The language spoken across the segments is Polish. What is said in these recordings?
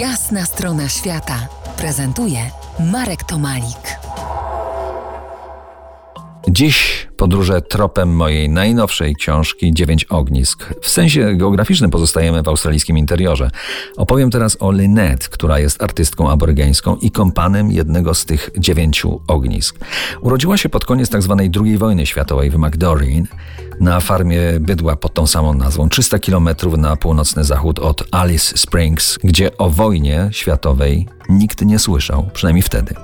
Jasna strona świata prezentuje Marek Tomalik. Dziś podróże tropem mojej najnowszej książki Dziewięć ognisk. W sensie geograficznym pozostajemy w australijskim interiorze. Opowiem teraz o Lynette, która jest artystką aborygeńską i kompanem jednego z tych dziewięciu ognisk. Urodziła się pod koniec tzw. Tak II wojny światowej w McDoreen na farmie bydła pod tą samą nazwą, 300 km na północny zachód od Alice Springs, gdzie o wojnie światowej nikt nie słyszał, przynajmniej wtedy.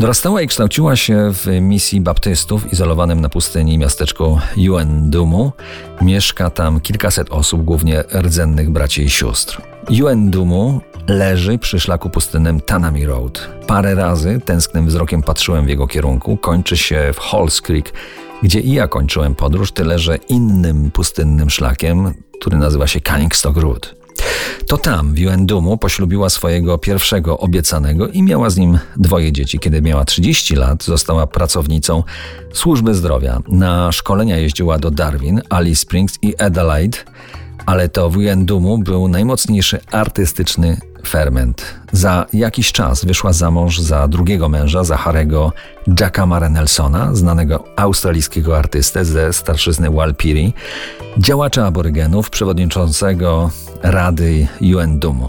Dorastała i kształciła się w misji baptystów izolowanym na pustyni miasteczku Yuendumu. Mieszka tam kilkaset osób, głównie rdzennych braci i sióstr. Yuendumu leży przy szlaku pustynnym Tanami Road. Parę razy tęsknym wzrokiem patrzyłem w jego kierunku. Kończy się w Halls Creek, gdzie i ja kończyłem podróż, tyle że innym pustynnym szlakiem, który nazywa się Cunningstock Road. To tam, Juendumu, poślubiła swojego pierwszego obiecanego i miała z nim dwoje dzieci. Kiedy miała 30 lat, została pracownicą służby zdrowia. Na szkolenia jeździła do Darwin, Alice Springs i Adelaide, ale to Juendumu był najmocniejszy artystyczny ferment. Za jakiś czas wyszła za mąż za drugiego męża, za Harego Jackamara Nelsona, znanego australijskiego artystę ze starszyzny Walpiri, działacza aborygenów, przewodniczącego Rady UN Dumu.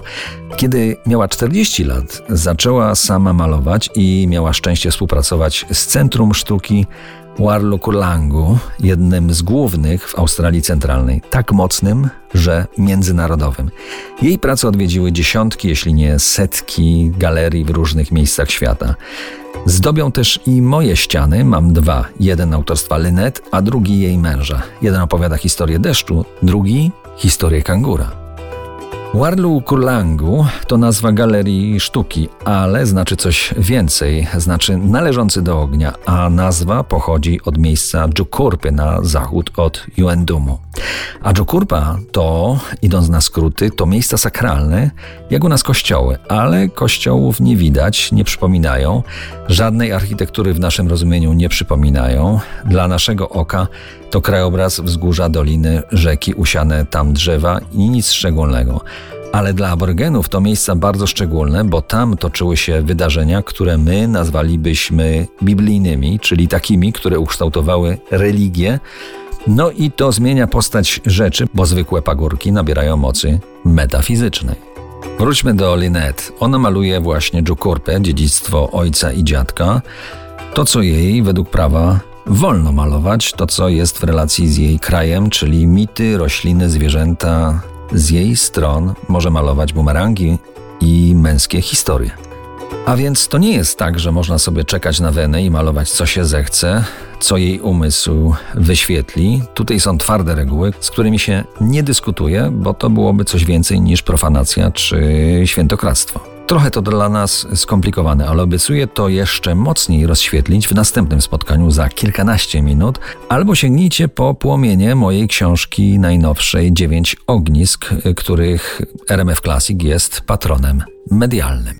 Kiedy miała 40 lat, zaczęła sama malować i miała szczęście współpracować z Centrum Sztuki Warlukulangu, jednym z głównych w Australii Centralnej, tak mocnym, że międzynarodowym. Jej prace odwiedziły dziesiątki, jeśli nie setki galerii w różnych miejscach świata. Zdobią też i moje ściany, mam dwa. Jeden autorstwa Lynette, a drugi jej męża. Jeden opowiada historię deszczu, drugi historię kangura. Warlu Kurlangu to nazwa galerii sztuki, ale znaczy coś więcej, znaczy należący do ognia, a nazwa pochodzi od miejsca Dżukurpy na zachód od Juendumu. A Dżukurpa to, idąc na skróty, to miejsca sakralne, jak u nas kościoły, ale kościołów nie widać, nie przypominają, żadnej architektury w naszym rozumieniu nie przypominają. Dla naszego oka to krajobraz wzgórza doliny, rzeki, usiane tam drzewa i nic szczególnego. Ale dla aborygenów to miejsca bardzo szczególne, bo tam toczyły się wydarzenia, które my nazwalibyśmy biblijnymi, czyli takimi, które ukształtowały religię. No i to zmienia postać rzeczy, bo zwykłe pagórki nabierają mocy metafizycznej. Wróćmy do Lynette. Ona maluje właśnie Dżukurpę, dziedzictwo ojca i dziadka. To, co jej według prawa wolno malować, to, co jest w relacji z jej krajem, czyli mity, rośliny, zwierzęta, z jej stron może malować bumerangi i męskie historie. A więc to nie jest tak, że można sobie czekać na wenę i malować co się zechce, co jej umysł wyświetli. Tutaj są twarde reguły, z którymi się nie dyskutuje, bo to byłoby coś więcej niż profanacja czy świętokradztwo. Trochę to dla nas skomplikowane, ale obiecuję to jeszcze mocniej rozświetlić w następnym spotkaniu za kilkanaście minut, albo sięgnijcie po płomienie mojej książki najnowszej Dziewięć ognisk, których RMF Classic jest patronem medialnym.